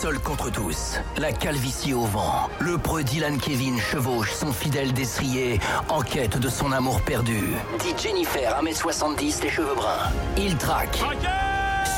seul contre tous. La calvitie au vent. Le preux Dylan Kevin chevauche son fidèle destrier en quête de son amour perdu. Dit Jennifer, 1m70, les cheveux bruns. Il traque.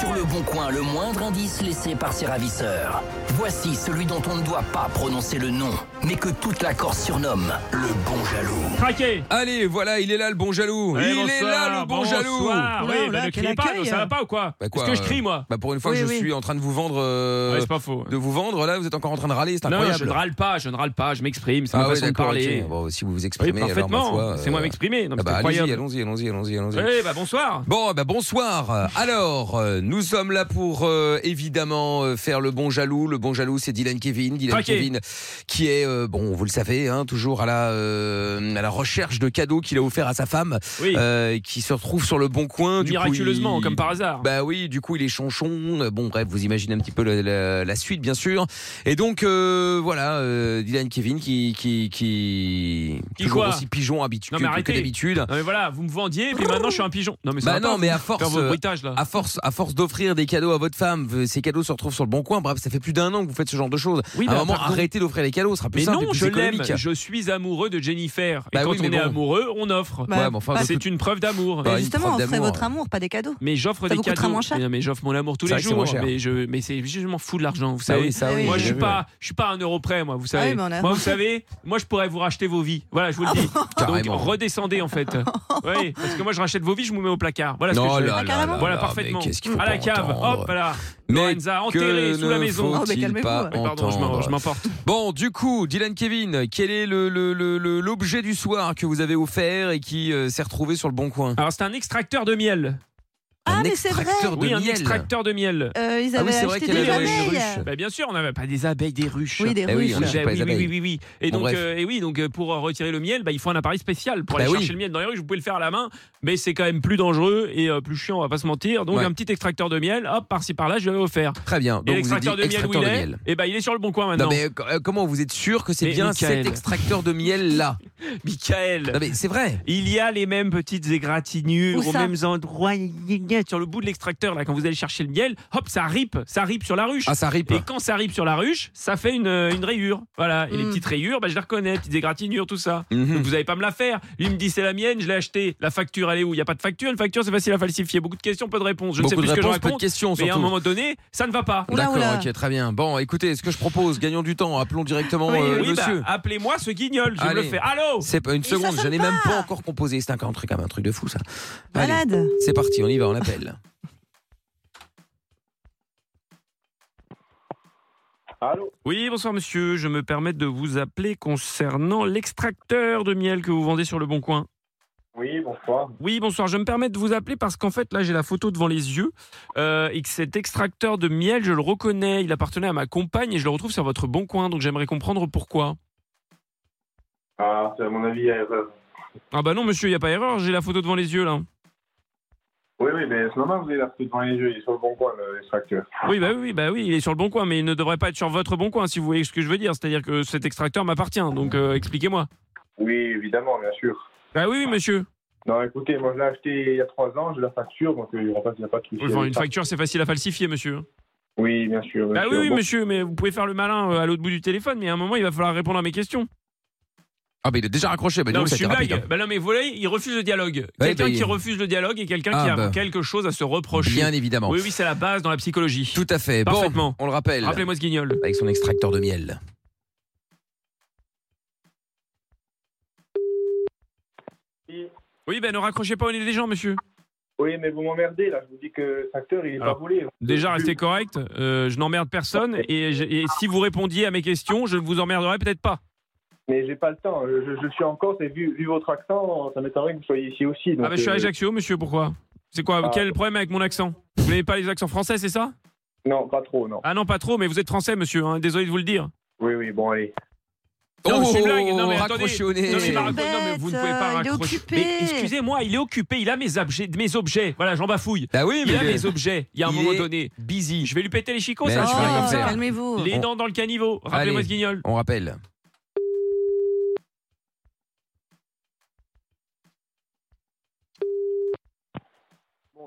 Sur le bon coin, le moindre indice laissé par ses ravisseurs. Voici celui dont on ne doit pas prononcer le nom, mais que toute la Corse surnomme le bon jaloux. Traqué Allez, voilà, il est là le bon jaloux. Ouais, il est bonsoir, là le bon jaloux. bonsoir. Oui, Oula, bah, ne criez pas, accueil. ça va pas ou quoi Bah quoi, Est-ce que je crie moi Bah pour une fois, Oui, je oui. suis en train de vous vendre. euh, Ouais, C'est pas faux. de vous vendre, là, vous êtes encore en train de râler, c'est Non, incroyable. je ne râle pas, je ne râle pas, je m'exprime, c'est ma ah ouais, façon de parler. Bon, si vous vous exprimez, ma parfaitement. C'est moi euh, m'exprimer. Non, ah bah, allons-y, allons-y, allons-y, allons-y. Oui, bah bonsoir. Bon, bah bonsoir. Alors, euh, nous sommes là pour euh, évidemment euh, faire le bon jaloux. Le bon jaloux, c'est Dylan Kevin. Dylan. Kevin, qui est, euh, bon, vous le savez, hein, toujours à la, à la recherche de cadeaux qu'il a offert à sa femme, Oui, qui se retrouve sur le bon coin. Du coup, miraculeusement, il- comme par hasard. Bah oui, du coup il est chonchon. Euh, Bon bref, vous imaginez un petit peu la, la- la suite bien sûr. Et donc voilà, Dylan Kevin qui qui qui, Qui toujours aussi pigeon mais que, que d'habitude. Voilà, vous me vendiez, puis maintenant je suis un pigeon. Non, mais ça Bah non, pas, mais à force. À force, à force d'offrir des cadeaux à votre femme, ces cadeaux se retrouvent sur le bon coin. Bref, ça fait plus d'un an que vous faites ce genre de choses. Oui, à un bah, moment, pardon. arrêtez d'offrir les cadeaux, ce sera plus Mais simple et non, plus je l'aime. Je suis amoureux de Jennifer. Et Bah quand oui, on est bon. amoureux, on offre. Bah, Ouais, mais enfin, bah, C'est une preuve d'amour. Bah, justement, offrez votre amour, pas des cadeaux. Mais j'offre des cadeaux. moins cher. Mais, j'offre mon amour tous les jours. Mais je, mais c'est, je m'en fous de l'argent, vous Ah savez. Ah Moi, je suis pas, je suis pas à un euro près, moi, vous savez. oui, mais on a- Moi, vous savez, moi, je pourrais vous racheter vos vies. Voilà, je vous le dis. Donc, Carrément. redescendez, en fait. oui, parce que moi, je rachète vos vies, je vous mets au placard. Voilà ce que je Ah, Voilà, là, parfaitement. mais qu'est-ce qu'il faut à la cave, entendre hop, voilà. Mais Lorenza, enterré que sous la ne maison. Oh, mais faut-il calmez-vous. pas Oui, pardon, je m'en- entendre je m'emporte. Bon, du coup, Dylan Kevin, quel est le- le- le- le- l'objet du soir que vous avez offert et qui euh, s'est retrouvé sur le bon coin? Alors, c'est un extracteur de miel. Ah, Un mais c'est vrai. extracteur de Oui, un miel. extracteur de miel. Euh, ils Ah oui, avaient c'est vrai acheté qu'il des y avait une abeilles. Bah, bien sûr, on n'avait pas des abeilles, des ruches. Oui, des Eh oui, ruches. Bah, oui, oui, oui, oui. Et Bon, donc, euh, et oui, donc euh, pour retirer le miel, bah, il faut un appareil spécial pour aller chercher le miel dans les ruches. Vous pouvez le faire à la main, mais c'est quand même plus dangereux et euh, plus chiant, on va pas se mentir. Donc Ouais. un petit extracteur de miel, hop, par-ci par-là, je l'avais offert. Très bien. et Donc l'extracteur de miel, où extracteur il de est miel. Et ben il est sur le bon coin maintenant. Non mais comment vous êtes sûr que c'est bien cet extracteur de miel là Michael. Non mais c'est vrai. Il y a les mêmes petites égratignures aux mêmes endroits sur le bout de l'extracteur là quand vous allez chercher le miel, hop, ça ripe, ça ripe sur la ruche. Ah ça rip. Et quand ça ripe sur la ruche, ça fait une, une rayure. Voilà. Et les Mm. petites rayures, bah, je les reconnais, petites égratignures, tout ça. Mhm. Donc vous n'allez pas me la faire. Lui me dit c'est la mienne, je l'ai acheté. La facture, elle est où? Il n'y a pas de facture. Une facture, c'est facile à falsifier. Beaucoup de questions, peu de réponses. Je ne sais Beaucoup plus de ce que je peu de Mais à un moment donné, ça ne va pas. D'accord, oula. ok, très bien. Bon, écoutez, ce que je propose, gagnons du temps, appelons directement Oui, euh, oui, bah, monsieur. appelez-moi ce guignol. Je Allez. me le fais. Allô C'est pas une seconde, je n'ai même pas. encore composé. C'est un, un truc, même, un truc de fou ça. Allez, Malade. c'est parti, on y va, on appelle. Allô Oui, bonsoir monsieur. Je me permets de vous appeler concernant l'extracteur de miel que vous vendez sur le Bon Coin. Oui, bonsoir. Oui, bonsoir. Je me permets de vous appeler parce qu'en fait, là, j'ai la photo devant les yeux euh, et que cet extracteur de miel, je le reconnais. Il appartenait à ma compagne et je le retrouve sur votre Bon Coin. Donc, j'aimerais comprendre pourquoi. Ah, c'est à mon avis erreur. Ah bah non, monsieur, il n'y a pas erreur. J'ai la photo devant les yeux là. Oui, oui, mais c'est normal que vous avez la photo devant les yeux, il est sur le bon coin, le- l'extracteur. Oui, bah oui, bah oui, il est sur le Bon Coin, mais il ne devrait pas être sur votre Bon Coin, si vous voyez ce que je veux dire. C'est-à-dire que cet extracteur m'appartient. Donc, euh, expliquez-moi. Oui, évidemment, bien sûr. Bah oui, oui, monsieur. Non, écoutez, moi je l'ai acheté il y a trois ans, j'ai la facture, donc euh, il n'y aura pas, il y a pas de souci. Enfin, une facture, c'est facile à falsifier, monsieur. Oui, bien sûr. bien Bah oui, sûr. oui, Bon, monsieur, mais vous pouvez faire le malin euh, à l'autre bout du téléphone, mais à un moment, il va falloir répondre à mes questions. Ah, bah il a déjà raccroché, bah non, donc mais c'est rapide. blague. hein. Bah non, mais vous voyez, il refuse le dialogue. Ouais, Quelqu'un bah, qui il- refuse le dialogue et quelqu'un Ah, qui a bah. quelque chose à se reprocher. Bien évidemment. Oui, oui, c'est la base dans la psychologie. Tout à fait. Parfaitement. Bon, on le rappelle. Rappelez-moi ce guignol. Avec son extracteur de miel. Oui, ben ne raccrochez pas au nez des gens, monsieur. Oui, mais vous m'emmerdez, là, je vous dis que le facteur, il est Alors, pas volé. Déjà, restez correct. euh, je n'emmerde personne. Et, je- et si vous répondiez à mes questions, je ne vous emmerderai peut-être pas. Mais j'ai pas le temps, je, je- je suis en Corse et vu, vu votre accent, ça m'étonnerait que vous soyez ici aussi. Donc, Ah, ben je suis à euh, Ajaccio, monsieur, pourquoi? C'est quoi? Ah. Quel est le problème avec mon accent? Vous n'avez pas les accents français, c'est ça? Non, pas trop, non. Ah non, pas trop, mais vous êtes français, monsieur. hein, désolé de vous le dire. Oui, oui, bon, allez. Non, mais c'est une Oh, blague. Non, mais attendez. au nez. Non, mais, non, vous ne pouvez pas bête, il est raccrocher. excusez-moi, il est occupé. Il a mes objets. Mes objets. Voilà, j'en bafouille. Bah oui, Il mais a il est mes objets. Il y a un moment est donné. busy. Je vais lui péter les chicots, Mais ça. Oh, calmez-vous. Les dents dans le caniveau. Rappelez-moi ce guignol. On rappelle.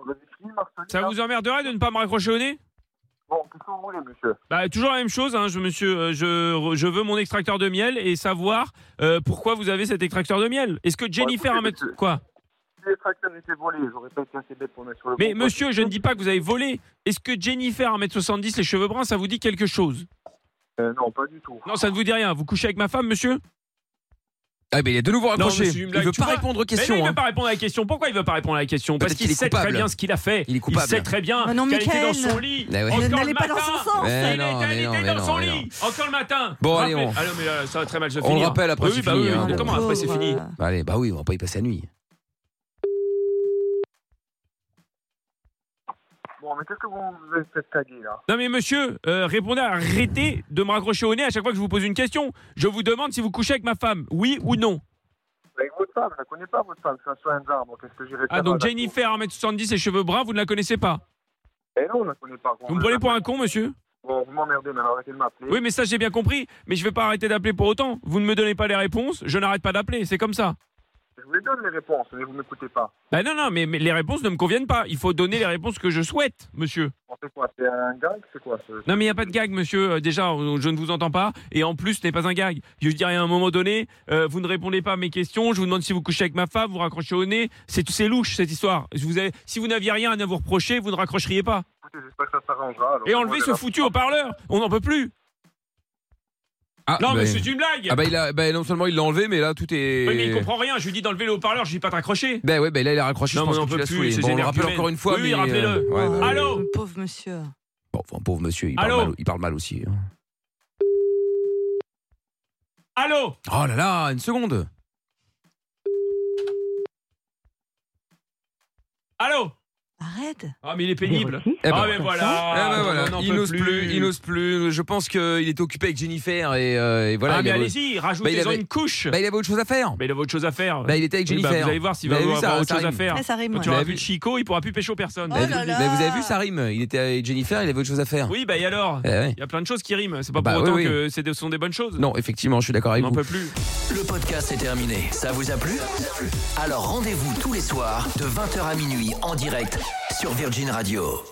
Vous avez fini, Marceline Ça vous emmerderait de ne pas me raccrocher au nez Bon, qu'est-ce que vous voulez, monsieur? Bah, toujours la même chose, hein, je, monsieur. euh, Je, je veux mon extracteur de miel et savoir euh, pourquoi vous avez cet extracteur de miel? Est-ce que Jennifer écoutez, un monsieur. quoi? Si les tracteurs étaient volés, j'aurais pas été assez bête pour mettre sur le Mais bon monsieur, je ne dis pas que vous avez volé. Est-ce que Jennifer 1m70, les cheveux bruns, ça vous dit quelque chose? Euh, non, pas du tout. Non, ça ne vous dit rien. Vous couchez avec ma femme, monsieur? Ah, mais il est de nouveau raccroché. monsieur, une il veut pas vois. répondre aux Mais non, questions. il ne hein. veut pas répondre à la question. Pourquoi il ne veut pas répondre à la question Parce qu'il sait très bien ce qu'il a fait. Il est coupable. sait très bien Ah non, qu'elle était dans son lit. Ah ouais. Encore Ne- le n'allez pas dans ce sens. Mais Il non, était, mais elle non, était mais dans non, son mais lit. Encore le matin. Bon, Rappelez- allez, on- Ah non, mais là, ça va très mal se On finir. le rappelle après, Oui, c'est bah fini, oui, hein. Comment après c'est fini Bah, allez, bah oui, on va pas y passer la nuit. Bon, mais qu'est-ce que vous avez fait taguer, là? Non mais monsieur, euh, répondez, arrêtez de me raccrocher au nez à chaque fois que je vous pose une question. Je vous demande si vous couchez avec ma femme, oui ou non Avec votre femme, je la connais pas, votre femme, c'est un soin d'arbre, qu'est-ce que j'irai Ah faire donc Jennifer 1m70 et cheveux bruns, vous ne la connaissez pas? Eh non, je la connais pas. Vous me prenez pour un con monsieur? Bon, vous m'emmerdez, maintenant, arrêtez de m'appeler. Oui mais ça j'ai bien compris, mais je vais pas arrêter d'appeler pour autant. Vous ne me donnez pas les réponses, je n'arrête pas d'appeler, c'est comme ça. Je vous les donne, les réponses, mais vous m'écoutez pas. Ben non non, mais, mais les réponses ne me conviennent pas. Il faut donner les réponses que je souhaite, monsieur. On fait quoi C'est un gag C'est quoi ce... Non mais il n'y a pas de gag, monsieur. Euh, Déjà, je ne vous entends pas. Et en plus, ce n'est pas un gag. Je dirais à un moment donné, euh, vous ne répondez pas à mes questions. Je vous demande si vous couchez avec ma femme, vous raccrochez au nez. C'est c'est louche cette histoire. Vous si vous n'aviez rien à vous reprocher, vous ne raccrocheriez pas. Écoutez, j'espère que ça s'arrangera. Et enlevez ce foutu haut-parleur. On n'en peut plus. Ah, Non bah, mais c'est une blague. ah bah, il a, bah, non seulement il l'a enlevé, mais là tout est. Oui, mais il comprend rien. Je lui dis d'enlever le haut-parleur. Je lui dis pas de raccrocher. Bah ouais, bah là il a raccroché. Non, je pense mais on que tu peut l'as plus, saoulé. c'est Bon, on le rappelle encore une fois. Oui, oui, mais, rappelez-le. euh, ouais, bah, Allô pauvre monsieur. Bon, enfin, pauvre monsieur, il parle, Allô mal, il parle mal aussi. hein. Allô Oh là là, une seconde. Allô Arrête. Ah mais il est pénible. Eh ben, ah mais voilà. Ah bah voilà, on n'en il n'ose plus. il n'ose plus. Je pense qu'il était occupé avec Jennifer et, euh, et voilà. ah mais allez-y, Bah, rajoutez-en avait- une couche. Bah, il avait autre chose à faire. Mais il avait autre chose à faire. Bah, il était avec Oui, bah, Jennifer. vous allez voir s'il Vous va avoir ça, autre ça chose à rime. faire. Eh, ça rime. Quand ouais. tu auras vu Chico, il pourra plus pécho personne. Oh Bah, là vous, là. bah, vous avez vu, ça rime. Il était avec Jennifer, il avait autre chose à faire. Oui, bah et alors Eh ouais. Il y a plein de choses qui riment. C'est pas Bah, pour autant oui, que ce sont des bonnes choses. Non, effectivement, je suis d'accord on avec n'en vous. peut plus. Le podcast est terminé. Ça vous a plu? Alors rendez-vous tous les soirs de 20h à minuit en direct sur Virgin Radio.